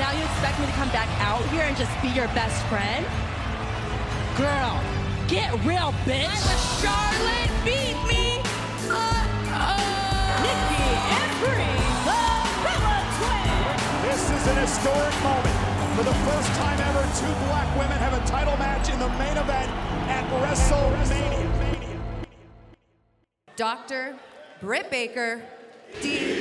now you expect me to come back out here and just be your best friend? Girl, get real, bitch. I'm a Charlotte. Beat me. Uh-oh. Nikki and Brie, the Bella Twins. This is an historic moment. For the first time ever, two black women have a title match in the main event at WrestleMania. Dr. Britt Baker, D.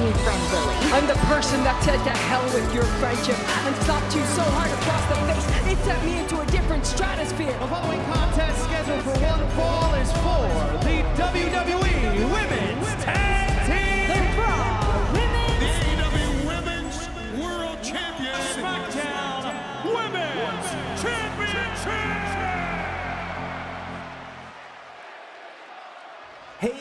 new friend Lily. I'm the person that said to hell with your friendship and slapped you so hard across the face it sent me into a different stratosphere. The following contest scheduled for one fall is for the WWE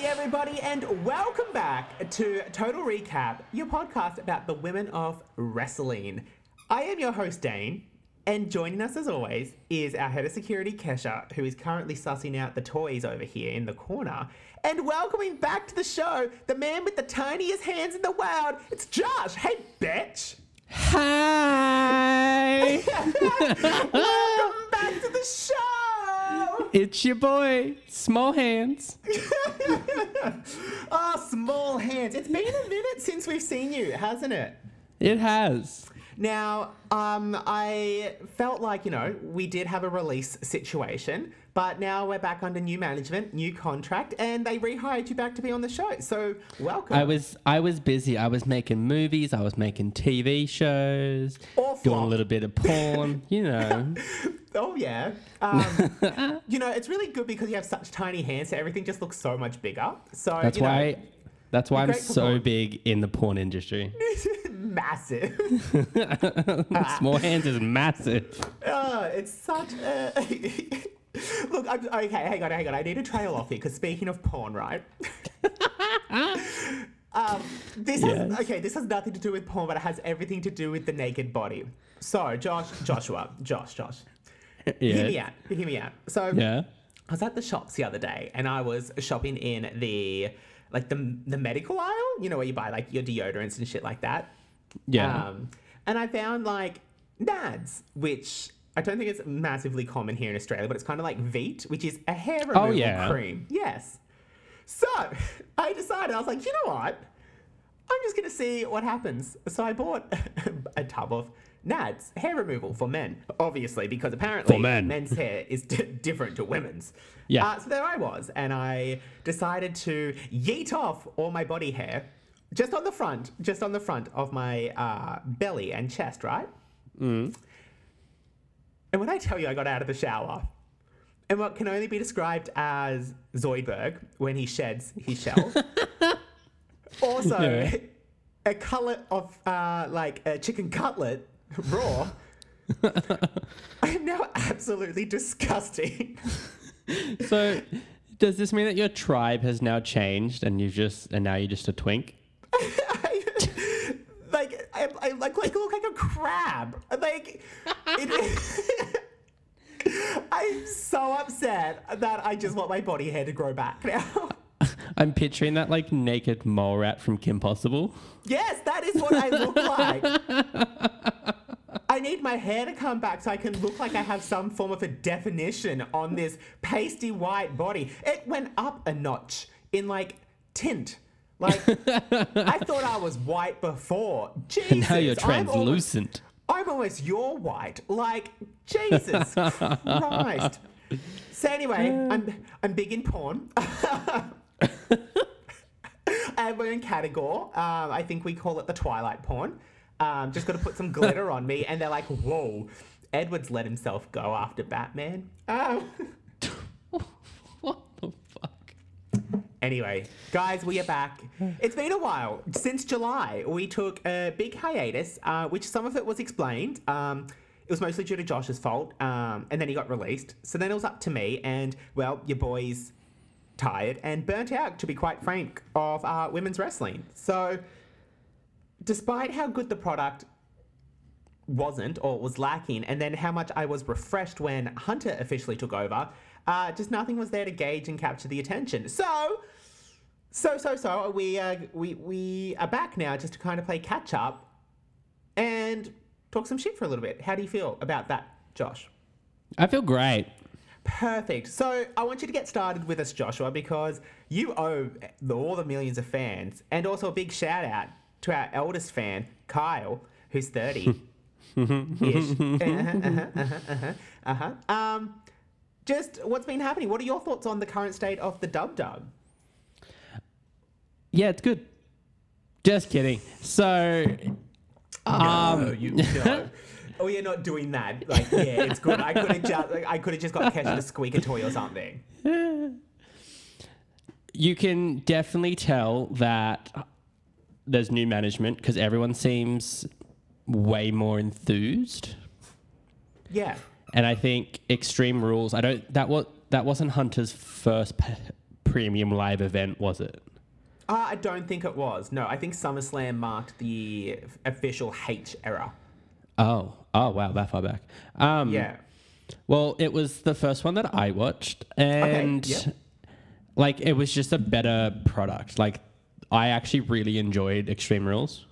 everybody, and welcome back to Total Recap, your podcast about the women of wrestling. I am your host, Dane, and joining us as always is our head of security, Kesha, who is currently sussing out the toys over here in the corner. And welcoming back to the show, the man with the tiniest hands in the world, it's Josh. Hey, bitch. Hi! welcome back to the show. It's your boy, Small Hands. Oh, small hands. It's been a minute since we've seen you, hasn't it? It has. Now, um, I felt like, you know, we did have a release situation, but now we're back under new management, new contract, and they rehired you back to be on the show. So, welcome. I was I was busy. I was making movies. I was making TV shows. Doing a little bit of porn. You know. Oh, yeah. Um, you know, it's really good because you have such tiny hands, so everything just looks so much bigger. So, That's you know, why. That's why I'm so porn. big in the porn industry. massive. Small Hands is massive. Oh, it's such a. Look, I'm, okay, hang on, hang on. I need to trail off here because speaking of porn, right? um, this has, Yes. okay, this has nothing to do with porn, but it has everything to do with the naked body. So, Josh, Joshua, Josh, Josh, hear me Yeah. out, hear me out. So, Yeah. I was at the shops the other day, and I was shopping in the like the the medical aisle. You know where you buy like your deodorants and shit like that. Yeah. Um, and I found like Nads, which I don't think it's massively common here in Australia, but it's kind of like Veet, which is a hair removal Oh, yeah. cream. Yes. So I decided, I was like, you know what? I'm just going to see what happens. So I bought a tub of Nads hair removal for men, obviously, because apparently men. men's hair is d- different to women's. Yeah. Uh, so there I was, and I decided to yeet off all my body hair just on the front, just on the front of my uh, belly and chest, right? Mm. And when I tell you I got out of the shower, and what can only be described as Zoidberg when he sheds his shell, also Yeah. a cutlet of uh, like a chicken cutlet raw. I am now absolutely disgusting. So, does this mean that your tribe has now changed and you've just and now you're just a twink? I, like I, I like, like look like a crab. Like it, I'm so upset that I just want my body hair to grow back now. I'm picturing that like naked mole rat from Kim Possible. yes, that is what I look like. I need my hair to come back so I can look like I have some form of a definition on this pasty white body. It went up a notch in like tint. Like I thought I was white before. Jesus, And now you're I'm almost- translucent. I'm almost your white. Like, Jesus Christ. So anyway, I'm I'm big in porn. I have my own category. Um, I think we call it the Twilight porn. Um, just got to put some glitter on me, and they're like, "Whoa, Edward's let himself go after Batman." Um, What the fuck? Anyway, guys, we are back. It's been a while. Since July, we took a big hiatus, uh, which some of it was explained. Um, it was mostly due to Josh's fault, um, and then he got released. So then it was up to me, and well, your boys tired and burnt out, to be quite frank, of uh, women's wrestling. So, despite how good the product wasn't or was lacking, and then how much I was refreshed when Hunter officially took over, Uh, just nothing was there to gauge and capture the attention. So, so, so, so we uh, we we are back now just to kind of play catch up and talk some shit for a little bit. How do you feel about that, Josh? I feel great. Perfect. So I want you to get started with us, Joshua, because you owe all the millions of fans, and also a big shout out to our eldest fan, Kyle, who's 30 ish. uh-huh, uh-huh, uh-huh, uh-huh, uh-huh. Um, just what's been happening? What are your thoughts on the current state of the dub dub? Yeah, it's good. Just kidding. So, um, no, you no. Oh, you're not doing that. Like, yeah, it's good. I could have just, like, I could have just got Kesha to squeak a toy or something. you can definitely tell that there's new management because everyone seems way more enthused. Yeah. And I think Extreme Rules. I don't. That was that wasn't Hunter's first p- premium live event, was it? Uh, I don't think it was. No, I think SummerSlam marked the official H era. Oh, oh wow, that far back. Um, Yeah. Well, it was the first one that I watched, and yep. like it was just a better product. Like I actually really enjoyed Extreme Rules.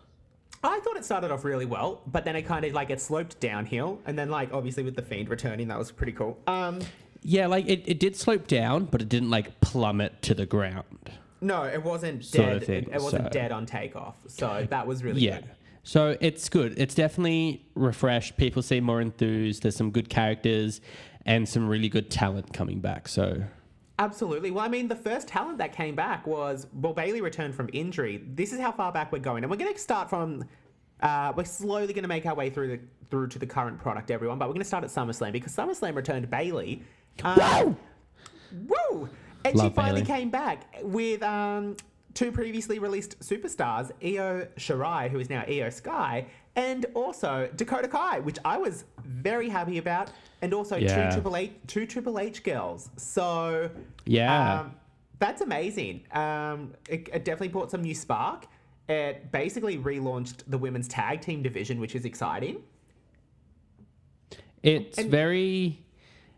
I thought it started off really well, but then it kind of like it sloped downhill, and then like obviously with the Fiend returning, that was pretty cool. Um, Yeah, like it, it did slope down, but it didn't like plummet to the ground. no, it wasn't Sort dead. of thing, it, it wasn't so- dead on takeoff, so that was really good. Yeah. good. So it's good. It's definitely refreshed. People seem more enthused. There's some good characters and some really good talent coming back. So Absolutely. Well, I mean, the first talent that came back was well, Bayley returned from injury. This is how far back we're going, and we're going to start from. Uh, we're slowly going to make our way through the through to the current product, everyone. But we're going to start at SummerSlam because SummerSlam returned Bayley. Um, woo! And she finally Bayley. came back with um, two previously released superstars, Io Shirai, who is now Io Sky, and also Dakota Kai, which I was very happy about, and also Yeah. two Triple H, two Triple H girls. So Yeah. um, that's amazing. Um, it, it definitely brought some new spark. It basically relaunched the women's tag team division, which is exciting. it's And- very,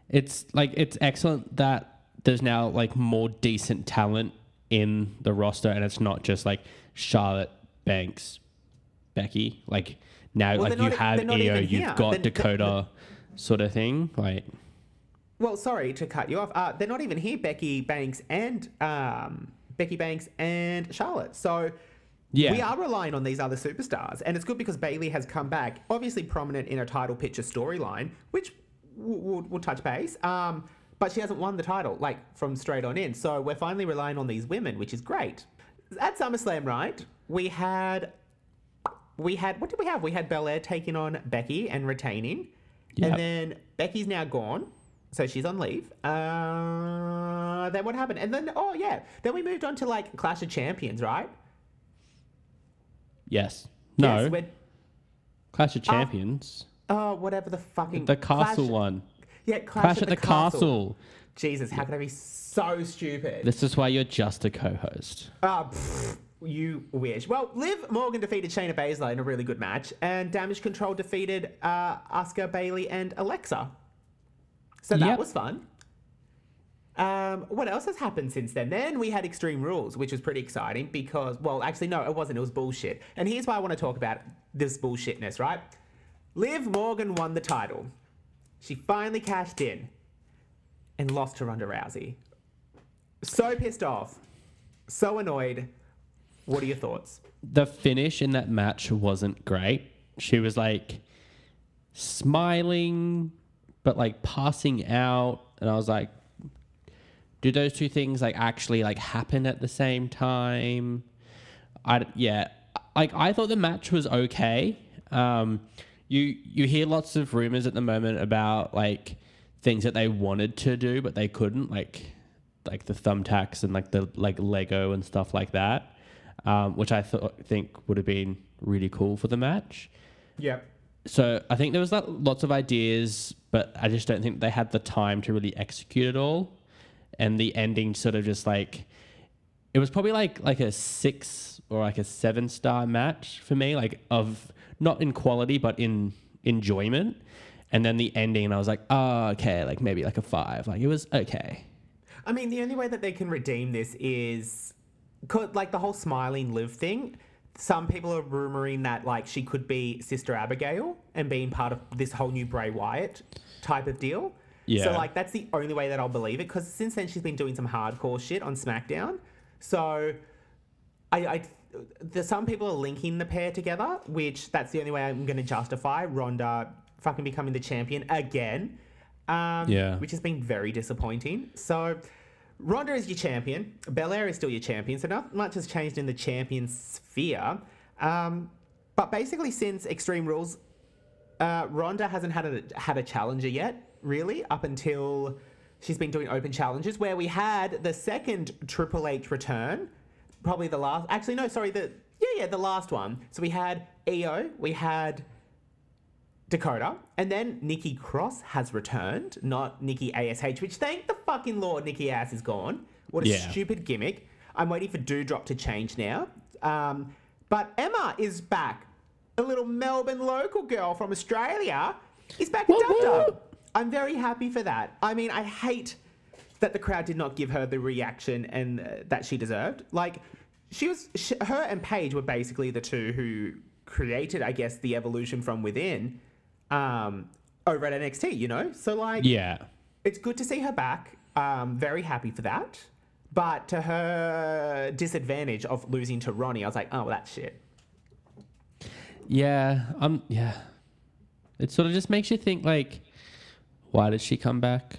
it's like, it's excellent that there's now like more decent talent in the roster and it's not just like Charlotte, Banks, Becky. Like now, Well, like you not- have they're Io, you've here. got Then- Dakota sort of thing. Like, Well, sorry to cut you off. Uh, they're not even here, Becky Banks and um, Becky Banks and Charlotte. So yeah. we are relying on these other superstars, and it's good because Bayley has come back, obviously prominent in a title picture storyline, which we'll, we'll, we'll touch base. Um, but she hasn't won the title like from straight on in. So we're finally relying on these women, which is great. At SummerSlam, right? We had we had what did we have? We had Belair taking on Becky and retaining, Yep. and then Becky's now gone, so she's on leave. Uh, then what happened? And then oh yeah, then we moved on to like Clash of Champions, right? Yes. No. Yes, Clash of Champions. Oh, whatever the fucking the castle Clash- one. Yeah, Clash, Clash at the, castle. Jesus, how can I be so stupid? This is why you're just a co-host. Ah, pfft, you wish. Well, Liv Morgan defeated Shayna Baszler in a really good match, and Damage Control defeated uh, Asuka, Bayley, and Alexa. So that Yep. was fun. Um, what else has happened since then? Then we had Extreme Rules, which was pretty exciting because, well, actually, no, it wasn't. It was bullshit. And here's why I want to talk about this bullshitness, right? Liv Morgan won the title. She finally cashed in and lost to Ronda Rousey. So pissed off. So annoyed. What are your thoughts? The finish in that match wasn't great. She was like smiling, but like passing out, and I was like, "Do those two things like actually like happen at the same time?" I yeah, like I thought the match was okay. Um, you you hear lots of rumors at the moment about like things that they wanted to do but they couldn't, like like the thumbtacks and like the like Lego and stuff like that, um, which I thought think would have been really cool for the match. Yep. So I think there was like, lots of ideas, but I just don't think they had the time to really execute it all. And the ending sort of just like it was probably like like a six or like a seven star match for me, like of not in quality but in enjoyment. And then the ending, I was like, oh, okay, like maybe like a five. Like it was okay. I mean, the only way that they can redeem this is, 'cause, like the whole smiling live thing. Some people are rumoring that like she could be Sister Abigail and being part of this whole new Bray Wyatt type of deal. Yeah. So like that's the only way that I'll believe it because since then she's been doing some hardcore shit on SmackDown. So I, I there's some people are linking the pair together, which that's the only way I'm going to justify Ronda fucking becoming the champion again. Um, Yeah. Which has been very disappointing. So Ronda is your champion. Belair is still your champion. So not much has changed in the champion sphere. Um, but basically, since Extreme Rules, uh, Ronda hasn't had a had a challenger yet, really, up until she's been doing open challenges, where we had the second Triple H return, probably the last. Actually, no, sorry, the yeah, yeah, the last one. So we had Io, we had Dakota, and then Nikki Cross has returned, not Nikki ASH, which thank the fucking Lord Nikki Ass is gone. What a Yeah. stupid gimmick. I'm waiting for Doudrop to change now. Um, but Emma is back. A little Melbourne local girl from Australia is back in Dub. Dub. I'm very happy for that. I mean, I hate that the crowd did not give her the reaction and uh, that she deserved. Like, she was, sh her and Paige were basically the two who created, I guess, the evolution from within um, over at NXT. You know, so like, Yeah. it's good to see her back. Um, very happy for that. But to her disadvantage of losing to Ronnie, I was like, oh, well, that's shit. Yeah. Um. Yeah. It sort of just makes you think like, why did she come back?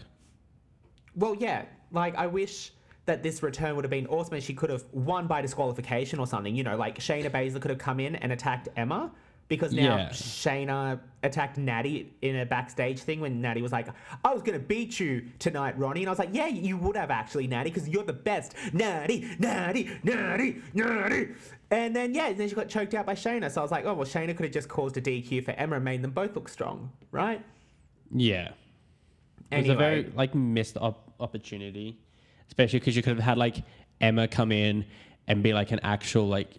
Well, yeah, like I wish that this return would have been awesome and she could have won by disqualification or something. You know, like Shayna Baszler could have come in and attacked Emma because now Yeah. Shayna attacked Natty in a backstage thing when Natty was like, I was going to beat you tonight, Ronnie. And I was like, yeah, you would have actually, Natty, because you're the best. Natty, Natty, Natty, Natty. And then, yeah, then she got choked out by Shayna. So I was like, oh, well, Shayna could have just caused a DQ for Emma and made them both look strong, right? Yeah. It was a very like missed op- opportunity, especially because you could have had like Emma come in and be like an actual like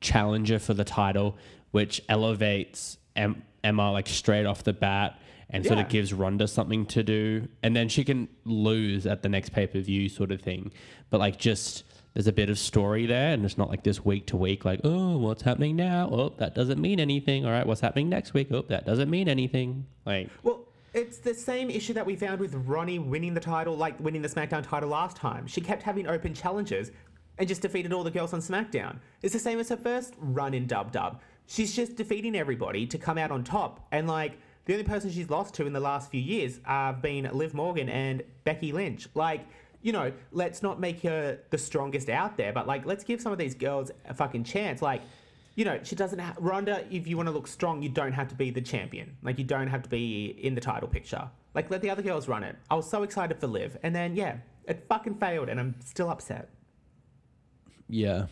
challenger for the title, which elevates em- Emma like straight off the bat and sort Yeah. of gives Ronda something to do, and then she can lose at the next pay per view sort of thing. But like just there's a bit of story there, and it's not like this week to week like oh what's happening now? Oh that doesn't mean anything. All right, what's happening next week? Oh that doesn't mean anything. Like Well, it's the same issue that we found with Ronnie winning the title, like winning the SmackDown title last time. She kept having open challenges and just defeated all the girls on SmackDown. It's the same as her first run in Dub Dub. She's just defeating everybody to come out on top. And like the only person she's lost to in the last few years have been Liv Morgan and Becky Lynch. Like, you know, let's not make her the strongest out there, but like let's give some of these girls a fucking chance. Like you know, she doesn't Ronda. If you want to look strong, you don't have to be the champion. Like you don't have to be in the title picture. Like let the other girls run it. I was so excited for Liv, and then yeah, it fucking failed, and I'm still upset. yeah.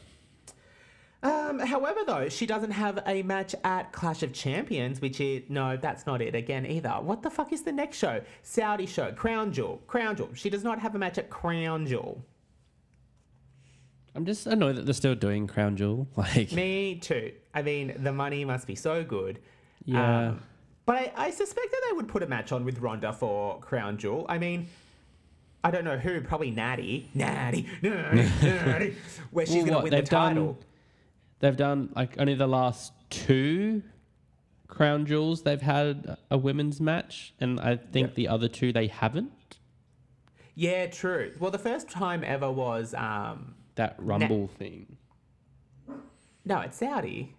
Um, however, though, she doesn't have a match at Clash of Champions, which is no, that's not it again either. What the fuck is the next show? Saudi show, Crown Jewel, Crown Jewel. She does not have a match at Crown Jewel. I'm just annoyed that they're still doing Crown Jewel. Like, Me too. I mean, the money must be so good. Yeah. Um, but I, I suspect that they would put a match on with Ronda for Crown Jewel. I mean, I don't know who, probably Natty. Natty, Natty, Natty. Where she's Well, going to win the they've done- title. They've done like only the last two Crown Jewels they've had a women's match, and I think Yeah. the other two they haven't. Yeah, true. Well, the first time ever was, um, That Rumble thing. no, it's Saudi.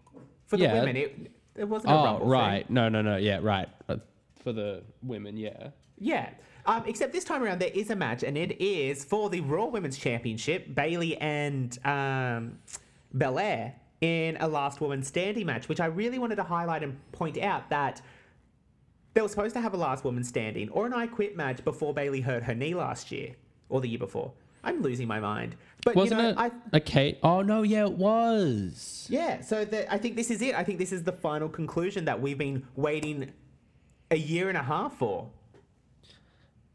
For the Yeah. women, it, it wasn't a Oh, Rumble thing. right. No, no, no. Yeah, right. Uh, For the women, yeah. Yeah. Um, except this time around, there is a match, and it is for the Raw Women's Championship Bayley and um, Belair in a last woman standing match, which I really wanted to highlight and point out that they were supposed to have a last woman standing or an I Quit match before Bayley hurt her knee last year or the year before. I'm losing my mind. But Wasn't you know, it I, a Kate? Oh no, yeah, it was. yeah, so the, I think this is it. I think this is the final conclusion that we've been waiting a year and a half for.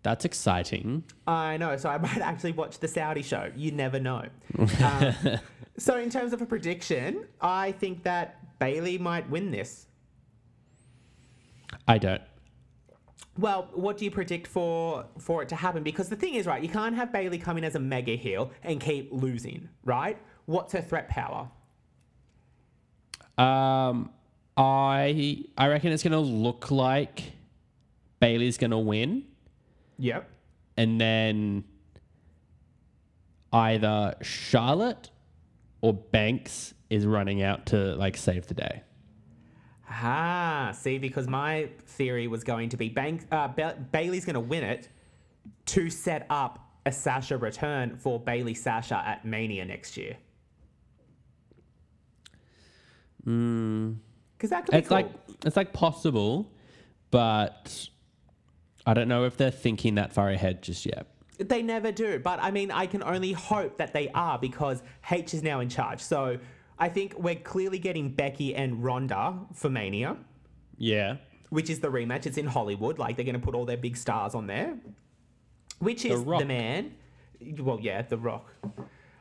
That's exciting. I know, so I might actually watch the Saudi show. You never know. Um, so, in terms of a prediction, I think that Bayley might win this. I don't. Well, what do you predict for for it to happen? Because the thing is, right, you can't have Bayley come in as a mega heel and keep losing, right? What's her threat power? Um, I I reckon it's gonna look like Bayley's gonna win, Yep. and then either Charlotte or Banks is running out to like save the day. Ah, see, because my theory was going to be Bank, uh, ba- Bayley's going to win it to set up a Sasha return for Bayley Sasha at Mania next year. Because that could be It's cool. like it's like possible, but I don't know if they're thinking that far ahead just yet. They never do. But I mean, I can only hope that they are because H is now in charge. So I think we're clearly getting Becky and Ronda for Mania, Yeah. which is the rematch. It's in Hollywood. Like they're going to put all their big stars on there, which is the, Rock. man. Well, yeah, The Rock.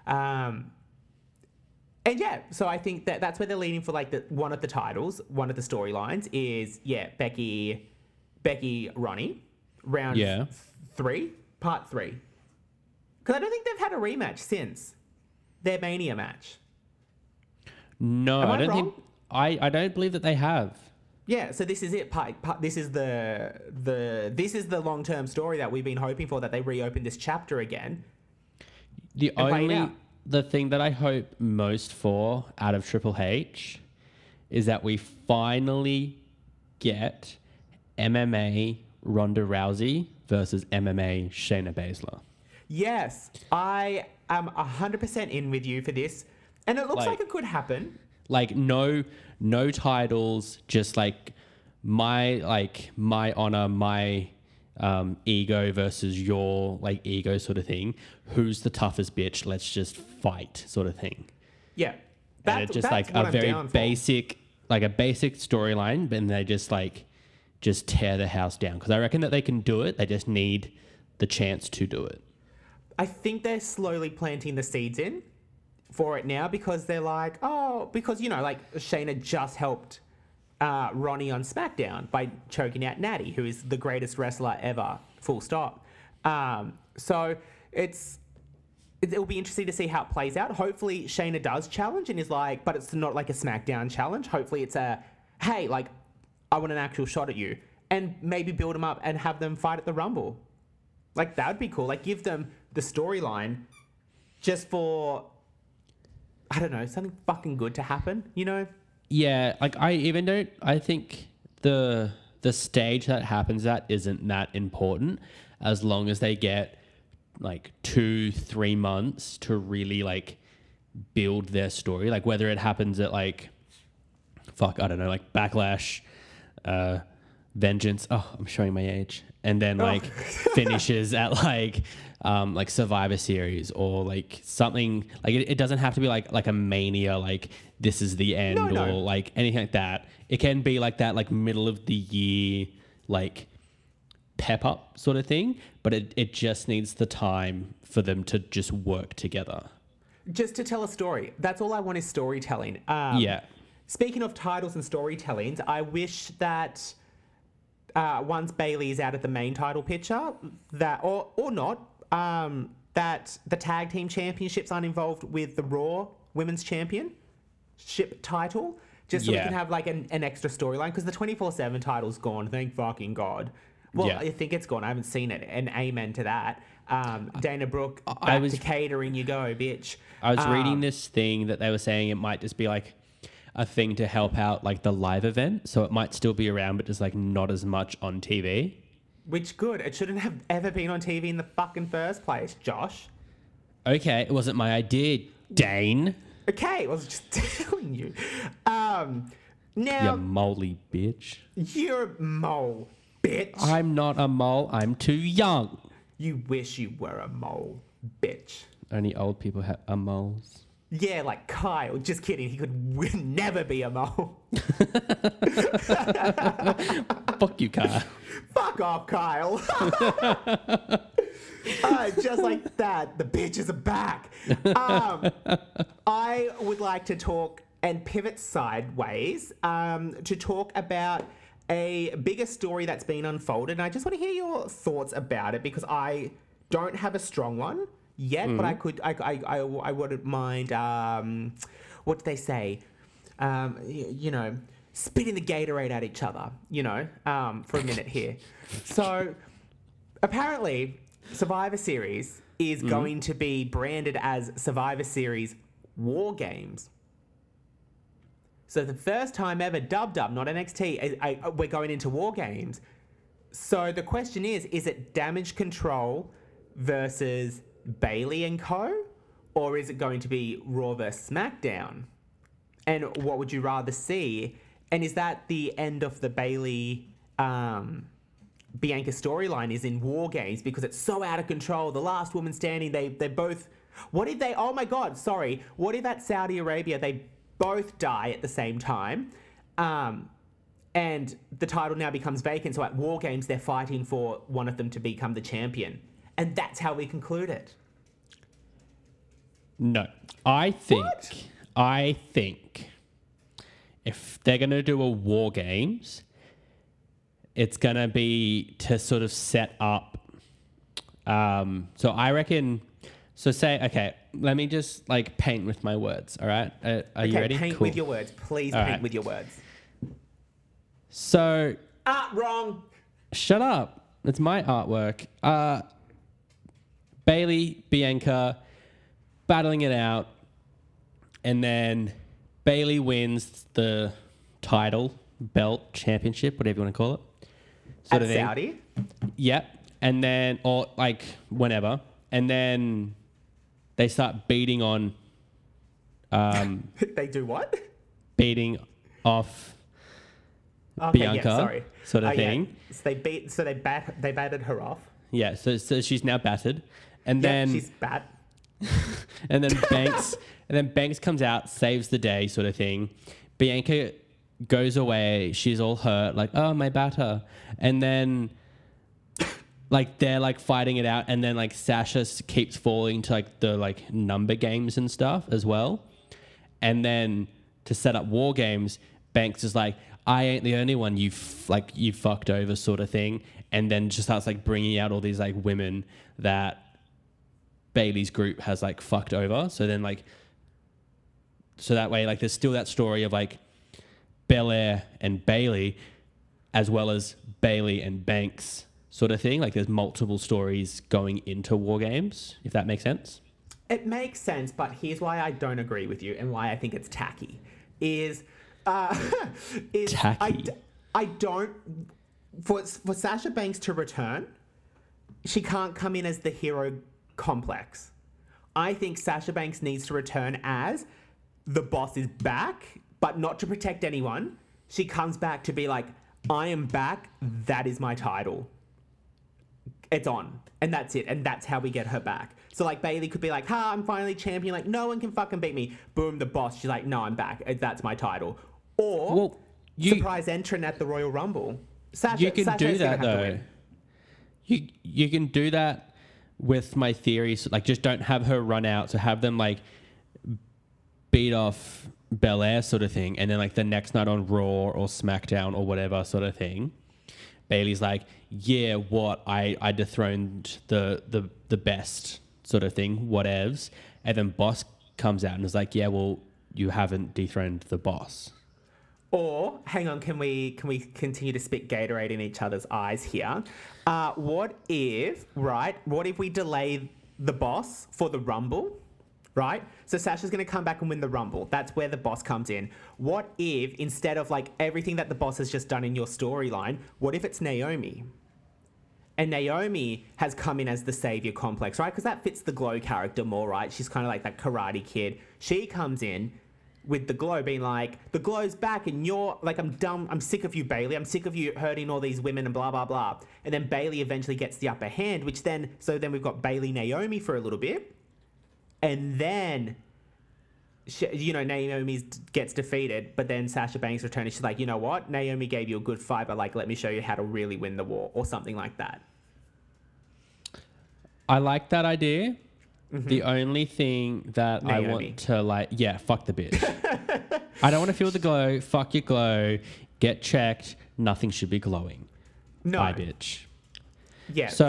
Um, and yeah, so I think that that's where they're leaning for like the one of the titles, one of the storylines is yeah, Becky, Becky, Ronnie, round Yeah. three, part three. Because I don't think they've had a rematch since their Mania match. No, Am I I don't think? I, I don't believe that they have. Yeah, so this is it. Part, part, this is the the this is the long term story that we've been hoping for that they reopen this chapter again. The And play it only the thing that I hope most for out of Triple H is that we finally get MMA Ronda Rousey versus MMA Shayna Baszler. Yes, I am hundred percent in with you for this, and it looks like, Like- it could happen. Like no no titles, just like my like my honor, my um, ego versus your like ego sort of thing. Who's the toughest bitch? Let's just fight sort of thing. Yeah, and that's it's just like a I'm very basic like a basic storyline but they just like just tear the house down because i reckon that they can do it they just need the chance to do it I think they're slowly planting the seeds in for it now because they're like, oh, because you know, like Shayna just helped uh, Ronnie on SmackDown by choking out Natty, who is the greatest wrestler ever. Full stop. Um, so it's it- it'll be interesting to see how it plays out. Hopefully, Shayna does challenge and is like, but it's not like a SmackDown challenge. Hopefully, it's a hey, like I want an actual shot at you, and maybe build them up and have them fight at the Rumble. Like that would be cool. Like give them the storyline just for I don't know something fucking good to happen. You know? yeah like i even don't i think the the stage that happens at isn't that important as long as they get like two three months to really like build their story like whether it happens at like fuck i don't know like backlash uh vengeance oh i'm showing my age and then like finishes at like um like survivor series or like something like it, it doesn't have to be like like a mania like this is the end No, no. or like anything like that it can be like that like middle of the year like pep up sort of thing but it, it just needs the time for them to just work together Just to tell a story. That's all I want is storytelling. Um, yeah Speaking of titles and storytellings, I wish that uh, once Bayley is out of the main title picture, that or or not, um, that the tag team championships aren't involved with the Raw Women's Championship title, just so we can have like an, an extra storyline because the twenty four seven title's gone. Thank fucking god. Well, Yeah. I think it's gone. I haven't seen it, and amen to that. Um, Dana Brooke, back I was- to catering you go, bitch. I was reading Um, this thing that they were saying it might just be like a thing to help out like the live event. So it might still be around, but just like not as much on TV. Which good. It shouldn't have ever been on TV in the fucking first place, Josh. Okay, it wasn't my idea, Dane. Okay, I was just telling you. Um, now You moly bitch. you're a mole, bitch. I'm not a mole. I'm too young. you wish you were a mole, bitch. Only old people have are moles. Yeah, like Kyle. Just kidding. He could w- never be a mole. Fuck you, Kyle. Fuck off, Kyle. Uh, just like that, the bitches are back. Um, I would like to talk and pivot sideways um, to talk about a bigger story that's been unfolded, and I just want to hear your thoughts about it because I don't have a strong one yet, but I could, I, I, I, I wouldn't mind. Um, what do they say? Um, y- you know, spitting the Gatorade at each other. You know, um, for a minute here. So apparently, Survivor Series is going to be branded as Survivor Series War Games. So the first time ever, Dub Dub, not NXT, I, I, we're going into War Games. So the question is, is it Damage Control versus Bayley and Co? Or is it going to be Raw versus SmackDown? And what would you rather see? And is that the end of the Bayley um, Bianca storyline is in War Games because it's so out of control. The last woman standing, they they both. What if they? Oh my God! Sorry. What if at Saudi Arabia they both die at the same time, um, and the title now becomes vacant? So at War Games they're fighting for one of them to become the champion, and that's how we conclude it. No, I think What? I think if they're gonna do a war games, it's gonna be to sort of set up. Um, so I reckon. So say okay. Let me just like paint with my words. All right, uh, are you Okay, ready? paint Cool. with your words, please. All paint right. with your words. So Ah, wrong. Shut up. It's my artwork. Uh, Bayley, Bianca, battling it out. And then Bayley wins the title, belt, championship, whatever you want to call it. At of thing. Saudi. Yep. And then, or like whenever. And then they start beating on, um, they do what? beating off Okay, Bianca, yeah, sorry. sort of yeah. thing. So they beat. So they bat. They batted her off. Yeah, so, so she's now battered. And Yeah, then she's bat. and then Banks and then Banks comes out, saves the day, sort of thing. Bianca goes away. She's all hurt, like oh my batter, and then like they're like fighting it out, and then like Sasha keeps falling to like the like number games and stuff as well, and then to set up war games, Banks is like. I ain't the only one you f- like you fucked over sort of thing, and then just starts like bringing out all these like women that Bayley's group has like fucked over. So then like, so that way like there's still that story of like Belair and Bayley, as well as Bayley and Banks sort of thing. Like there's multiple stories going into war games, if that makes sense. It makes sense, but here's why I don't agree with you and why I think it's tacky. Is uh, is I, Tacky. d- I don't for for Sasha Banks to return. She can't come in as the hero complex. I think Sasha Banks needs to return as the boss is back, but not to protect anyone. She comes back to be like, I am back. That is my title it's on and that's it and that's how we get her back so like bayley could be like ha i'm finally champion like no one can fucking beat me boom the boss she's like no i'm back Uh, that's my title or Well, you- surprise entrant at the royal rumble Sasha, you can Sasha's do that though. You you can do that with my theories. Like just don't have her run out. So have them like beat off Belair sort of thing, and then like the next night on Raw or SmackDown or whatever sort of thing. Bayley's like, yeah, what I I dethroned the the the best sort of thing, whatevs, and then Boss comes out and is like, yeah, well, you haven't dethroned the boss. Or hang on, can we can we continue to spit Gatorade in each other's eyes here? Uh, what if right? What if we delay the boss for the Rumble? Right? So Sasha's gonna come back and win the Rumble. That's where the boss comes in. What if instead of like everything that the boss has just done in your storyline, what if it's Naomi? And Naomi has come in as the savior complex, right? Because that fits the Glow character more, right? She's kind of like that karate kid. She comes in with the Glow being like, the Glow's back and you're like, I'm dumb, I'm sick of you, Bayley. I'm sick of you hurting all these women and blah, blah, blah. And then Bayley eventually gets the upper hand, which then, so then we've got Bayley Naomi for a little bit. And then, she, you know, Naomi gets defeated, but then Sasha Banks returns. She's like, you know what? Naomi gave you a good fight, but like, let me show you how to really win the war or something like that. I like that idea. The mm-hmm. only thing that I want to like, yeah, fuck the bitch. I don't want to feel the glow. Fuck your glow. get checked. Nothing should be glowing. No. Bye, bitch. Yeah. So,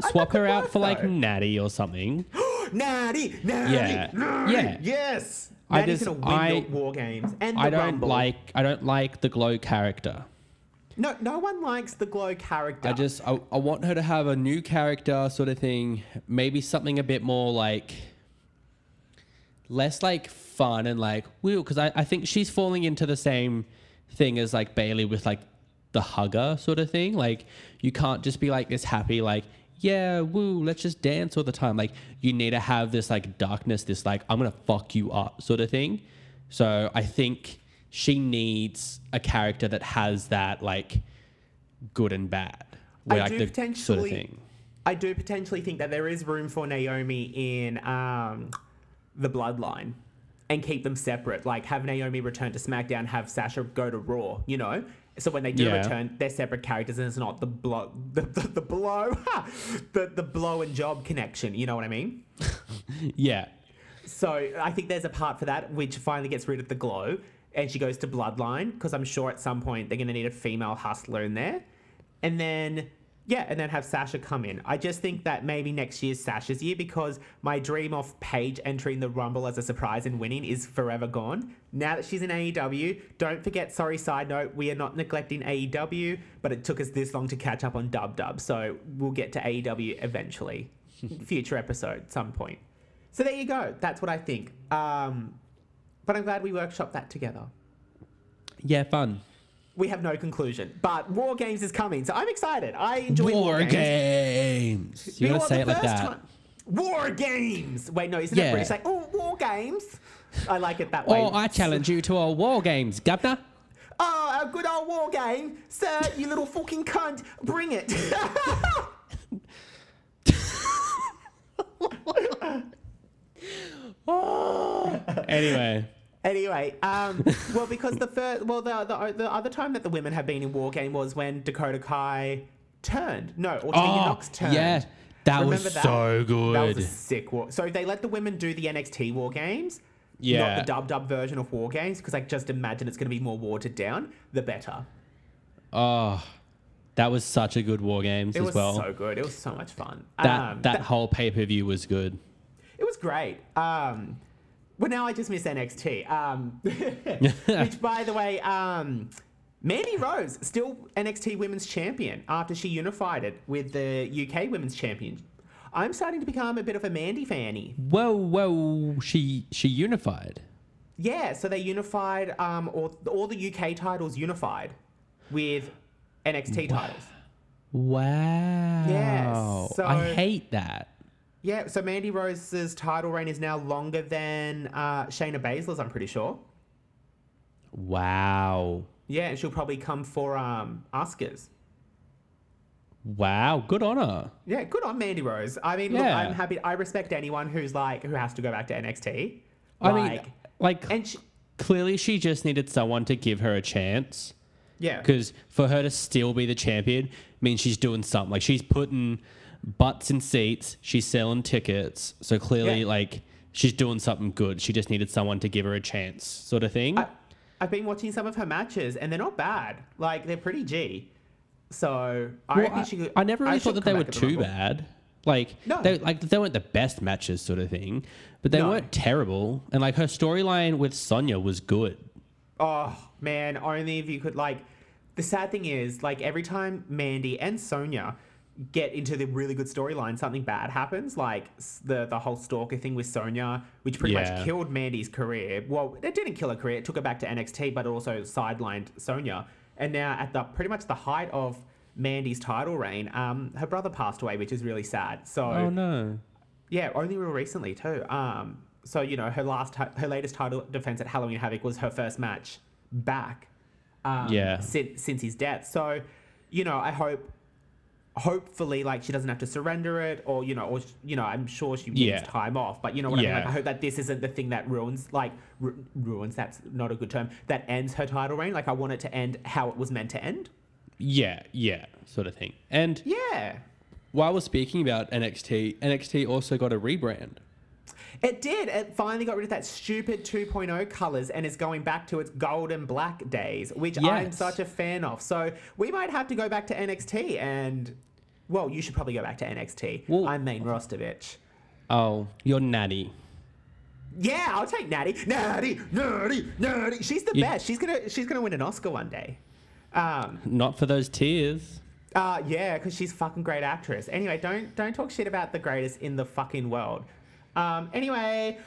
I swap her out for like though. Natty or something. Natty, Natty, Yeah. Natty. Yeah. Yes. I just- gonna win I- war games and I don't Rumble. like I don't like the glow character. No, no one likes the glow character. I just I, I want her to have a new character sort of thing. Maybe something a bit more like less like fun and like woo because I, I think she's falling into the same thing as like Bayley with like the hugger sort of thing. Like you can't just be like this happy like yeah woo let's just dance all the time. Like you need to have this like darkness, this like I'm gonna fuck you up sort of thing. So I think she needs a character that has that like good and bad. I like do potentially. sort of thing. I do potentially think that there is room for Naomi in um, the Bloodline, and keep them separate. Like have Naomi return to SmackDown, have Sasha go to Raw. You know. So when they do Yeah. return, they're separate characters, and it's not the blow, the, the, the blow, the the blow and job connection. You know what I mean? Yeah. So I think there's a part for that, which finally gets rid of the glow, and she goes to Bloodline because I'm sure at some point they're going to need a female hustler in there, and then yeah, and then have Sasha come in. I just think that maybe next year's Sasha's year because my dream of Paige entering the Rumble as a surprise and winning is forever gone. Now that she's in AEW, don't forget. Sorry, side note, we are not neglecting AEW, but it took us this long to catch up on Dub Dub, so we'll get to AEW eventually, future episode, some point. So there you go. That's what I think. Um, but I'm glad we workshopped that together. Yeah, fun. We have no conclusion, but War Games is coming, so I'm excited. I enjoy War, War Games. games. You gotta say it like that. time- War Games. Wait, no, isn't Yeah. it British? Like, oh, War Games. I like it that way. Oh, I challenge you to a war games, governor. Oh, a good old war game, sir. You little fucking cunt. Bring it. Anyway, Anyway, um, well, because the first, well, the, the the other time that the women have been in War Game was when Dakota Kai turned. No, or Tegan Oh, Knox turned. yeah, that was Remember so good. That was a sick war. So if they let the women do the NXT War Games. Yeah. Not the dub dub version of War Games, because I just imagine it's going to be more watered down. The better. oh, that was such a good war games It as was well. so good. It was so much fun. that Um, that whole pay per view was good. Great. Um, well, now I just miss NXT. Um, which, by the way, um, Mandy Rose still NXT Women's Champion after she unified it with the UK Women's Champion. I'm starting to become a bit of a Mandy fanny. Whoa, whoa, she she unified. Yeah, so they unified um, all, all the UK titles unified with NXT titles. Wow. so- I hate that. Yeah, so Mandy Rose's title reign is now longer than uh, Shayna Baszler's, I'm pretty sure. Wow. Yeah, and she'll probably come for um, Oscars. Wow. Good on her. Yeah, good on Mandy Rose. I mean, look, I'm happy. I respect anyone who's like who has to go back to NXT. I mean, Like, like and she, clearly she just needed someone to give her a chance. yeah, Because for her to still be the champion means she's doing something. Like she's putting butts in seats, she's selling tickets. So clearly, Yeah. like she's doing something good. She just needed someone to give her a chance, sort of thing. I, I've been watching some of her matches, and they're not bad. Like they're pretty G. So I Well, I, she could. I never really she thought that they were back at the too bad. Like No. they like they weren't the best matches, sort of thing. But they No. weren't terrible. And like her storyline with Sonya was good. Oh man, only if you could like. The sad thing is, like every time Mandy and Sonya get into the really good storyline, something bad happens. Like the the whole stalker thing with Sonya, which pretty Yeah. much killed Mandy's career. Well, it didn't kill her career; it took her back to NXT, but it also sidelined Sonya. And now, at the pretty much the height of Mandy's title reign, um, her brother passed away, which is really sad. So Oh no. yeah, only real recently too. Um, so you know, her last, her latest title defense at Halloween Havoc was her first match back. Um, Yeah. Since since his death. So, you know, I hope, hopefully, like she doesn't have to surrender it, or you know, or you know, I'm sure she needs Yeah. time off. But you know what I mean? Like, I hope that this isn't the thing that ruins, like ru- ruins. That's not a good term. That ends her title reign. Like I want it to end how it was meant to end. Yeah, yeah, sort of thing. And Yeah. while we're speaking about NXT, NXT also got a rebrand. It did. It finally got rid of that stupid 2.0 colors and is going back to its golden black days, which I'm such a fan of. So we might have to go back to NXT and. Well, you should probably go back to NXT. Well- I'm main roster bitch. Oh, you're natty. Yeah, I'll take Natty. Natty, Natty, Natty. She's the You- best. She's gonna she's gonna win an Oscar one day. Um, Not for those tears. uh, yeah, because she's fucking great actress. Anyway, don't don't talk shit about the greatest in the fucking world. Um, anyway,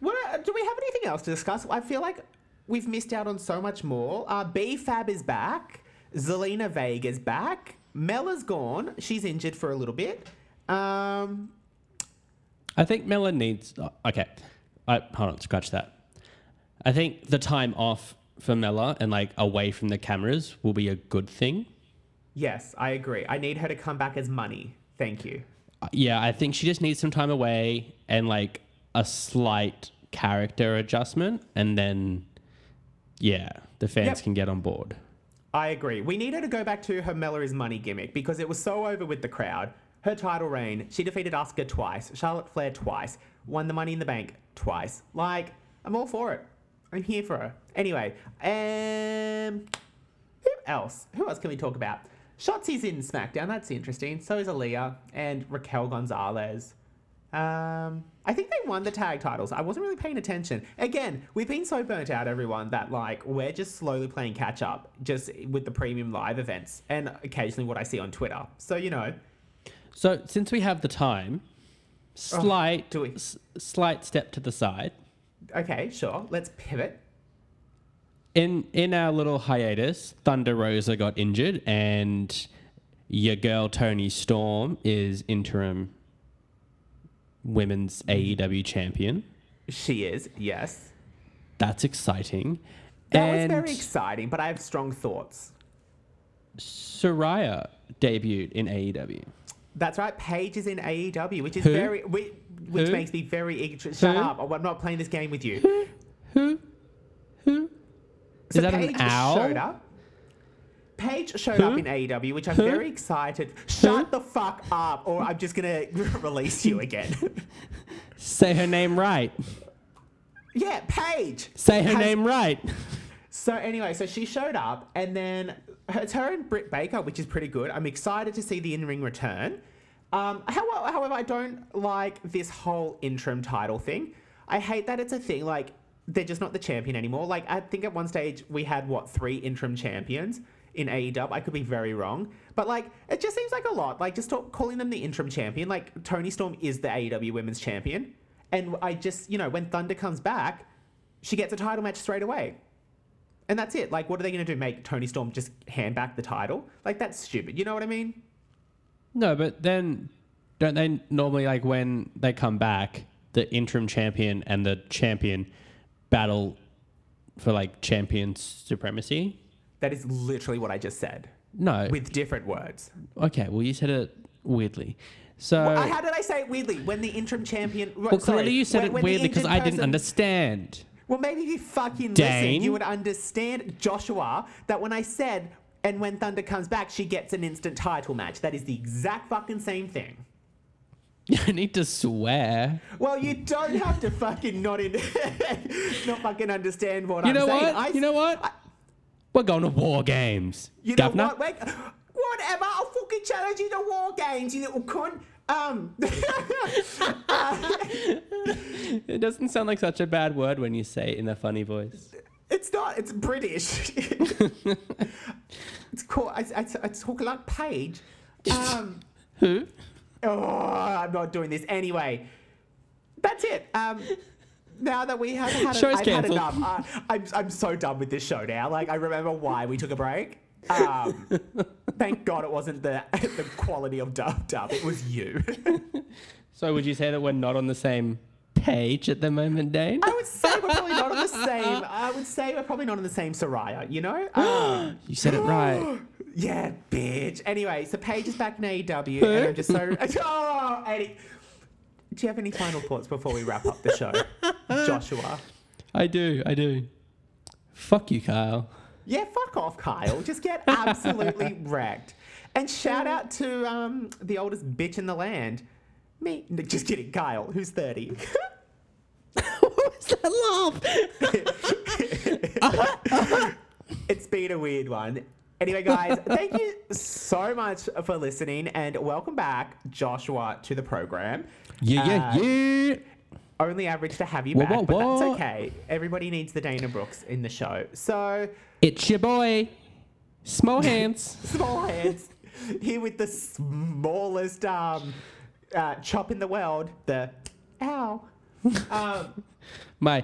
what uh, do we have anything else to discuss? I feel like we've missed out on so much more. Uh, B Fab is back. Zelina Vega is back. Mella's gone. She's injured for a little bit. Um, I think Mella needs. oh, Okay, I, hold on, scratch that. I think the time off for Mella and like away from the cameras will be a good thing. yes, I agree. I need her to come back as money. Thank you. Yeah, I think she just needs some time away and like a slight character adjustment, and then yeah, the fans Yep. can get on board. I agree. We need her to go back to her Mella is money gimmick because it was so over with the crowd. Her title reign, she defeated Asuka twice, Charlotte Flair twice, won the Money in the Bank twice. Like, I'm all for it. I'm here for her. Anyway, um, who else? Who else can we talk about? Shotzi's in SmackDown. That's interesting. So is Aliyah and Raquel Gonzalez. Um, I think they won the tag titles. I wasn't really paying attention. Again, we've been so burnt out, everyone, that like we're just slowly playing catch up, just with the premium live events and occasionally what I see on Twitter. So you know, So since we have the time, slight Oh, do we? s- slight step to the side. okay, sure, let's pivot. In in our little hiatus, Thunder Rosa got injured, and your girl Toni Storm is interim women's AEW champion. She is, yes. That's exciting. That and was very exciting, but I have strong thoughts. Saraya debuted in AEW. That's right. Paige is in AEW, which is Who? very, which, makes me very eager. Shut Who? up! I'm not playing this game with you. Who? Who? So Is that Paige an owl? showed up. Paige showed up in AEW, which I'm Who? very excited. Shut the fuck up, or I'm just gonna release you again. Say her name right. yeah, Paige. Say her has- name right. So anyway, so she showed up, and then it's her and Britt Baker, which is pretty good. I'm excited to see the in-ring return. Um, however, however, I don't like this whole interim title thing. I hate that it's a thing. Like they're just not the champion anymore. Like I think at one stage we had what three interim champions in AEW. I could be very wrong, but like it just seems like a lot. Like just talk, calling them the interim champion. Like Toni Storm is the AEW Women's Champion, and I just you know when Thunder comes back, she gets a title match straight away. And that's it. Like, what are they going to do? Make Toni Storm just hand back the title? Like, that's stupid. You know what I mean? No, but then don't they normally like when they come back, the interim champion and the champion battle for like champion supremacy? That is literally what I just said No. with different words. okay, well you said it weirdly. So Well, how did I say it weirdly? When the interim champion. well, clearly you said it weirdly because I didn't understand. understand. Well, maybe if you fucking Dane? listen, you would understand, Joshua, that when I said, and when Thunder comes back, she gets an instant title match. That is the exact fucking same thing. You don't need to swear. Well, you don't have to fucking not in, not fucking understand what You I'm know saying. what? I, you know what? I- We're going to war games. You know Governor. what? Wait, whatever. I'll fucking challenge you to war games, you little cunt. Um, It doesn't sound like such a bad word when you say it in a funny voice. it's not. It's British. it's called. I, I, I talk like Paige. Um, Who? Oh, I'm not doing this anyway. That's it. Um, now that we have had, Show's I've had enough. Uh, I'm, I'm so done with this show now. Like I remember why we took a break. Um, thank God it wasn't the the quality of dub dub. It was you. So would you say that we're not on the same page at the moment, Dane? I would say we're probably not on the same. I would say we're probably not on the same Saraya. You know? Um, You said it right. yeah, bitch. Anyway, so Paige is back in AEW, and I'm just so. Oh, Eddie. Do you have any final thoughts before we wrap up the show, Joshua? I do, I do. Fuck you, Kyle. Yeah, fuck off, Kyle. Just get absolutely wrecked. And shout out to um, the oldest bitch in the land. Me. No, Just kidding, Kyle, who's 30. What's that laugh? it's been a weird one. Anyway, guys, thank you so much for listening and welcome back, Joshua, to the program. Yeah, yeah, Uh, yeah. Only average to have you back, but what? that's okay. Everybody needs the Dana Brooks in the show. So, It's your boy, Small Hands. small hands here with the smallest um, uh, chop in the world, the ow. Um, My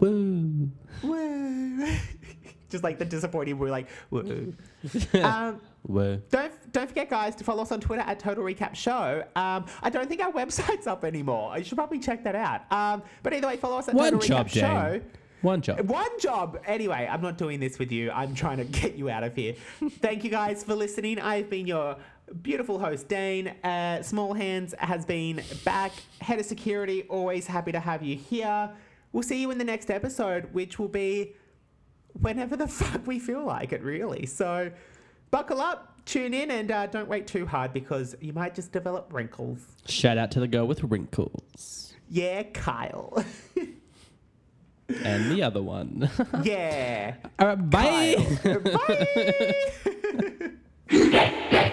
woo. woo. Just like the disappointing, we're like, woo. um. Don't don't forget, guys, to follow us on Twitter at Total Recap Show. Um, I don't think our website's up anymore. You should probably check that out. Um, but either way, follow us at One Total job, Recap Show. Dane. One job. One job. Anyway, I'm not doing this with you. I'm trying to get you out of here. Thank you guys for listening. I've been your beautiful host, Dane. Uh, Small Hands has been back. Head of security, always happy to have you here. We'll see you in the next episode, which will be whenever the fuck we feel like it, really. So buckle up, tune in, and uh, don't wait too hard because you might just develop wrinkles. Shout out to the girl with wrinkles. Yeah, Kyle. And the other one. yeah. All right, bye. Bye.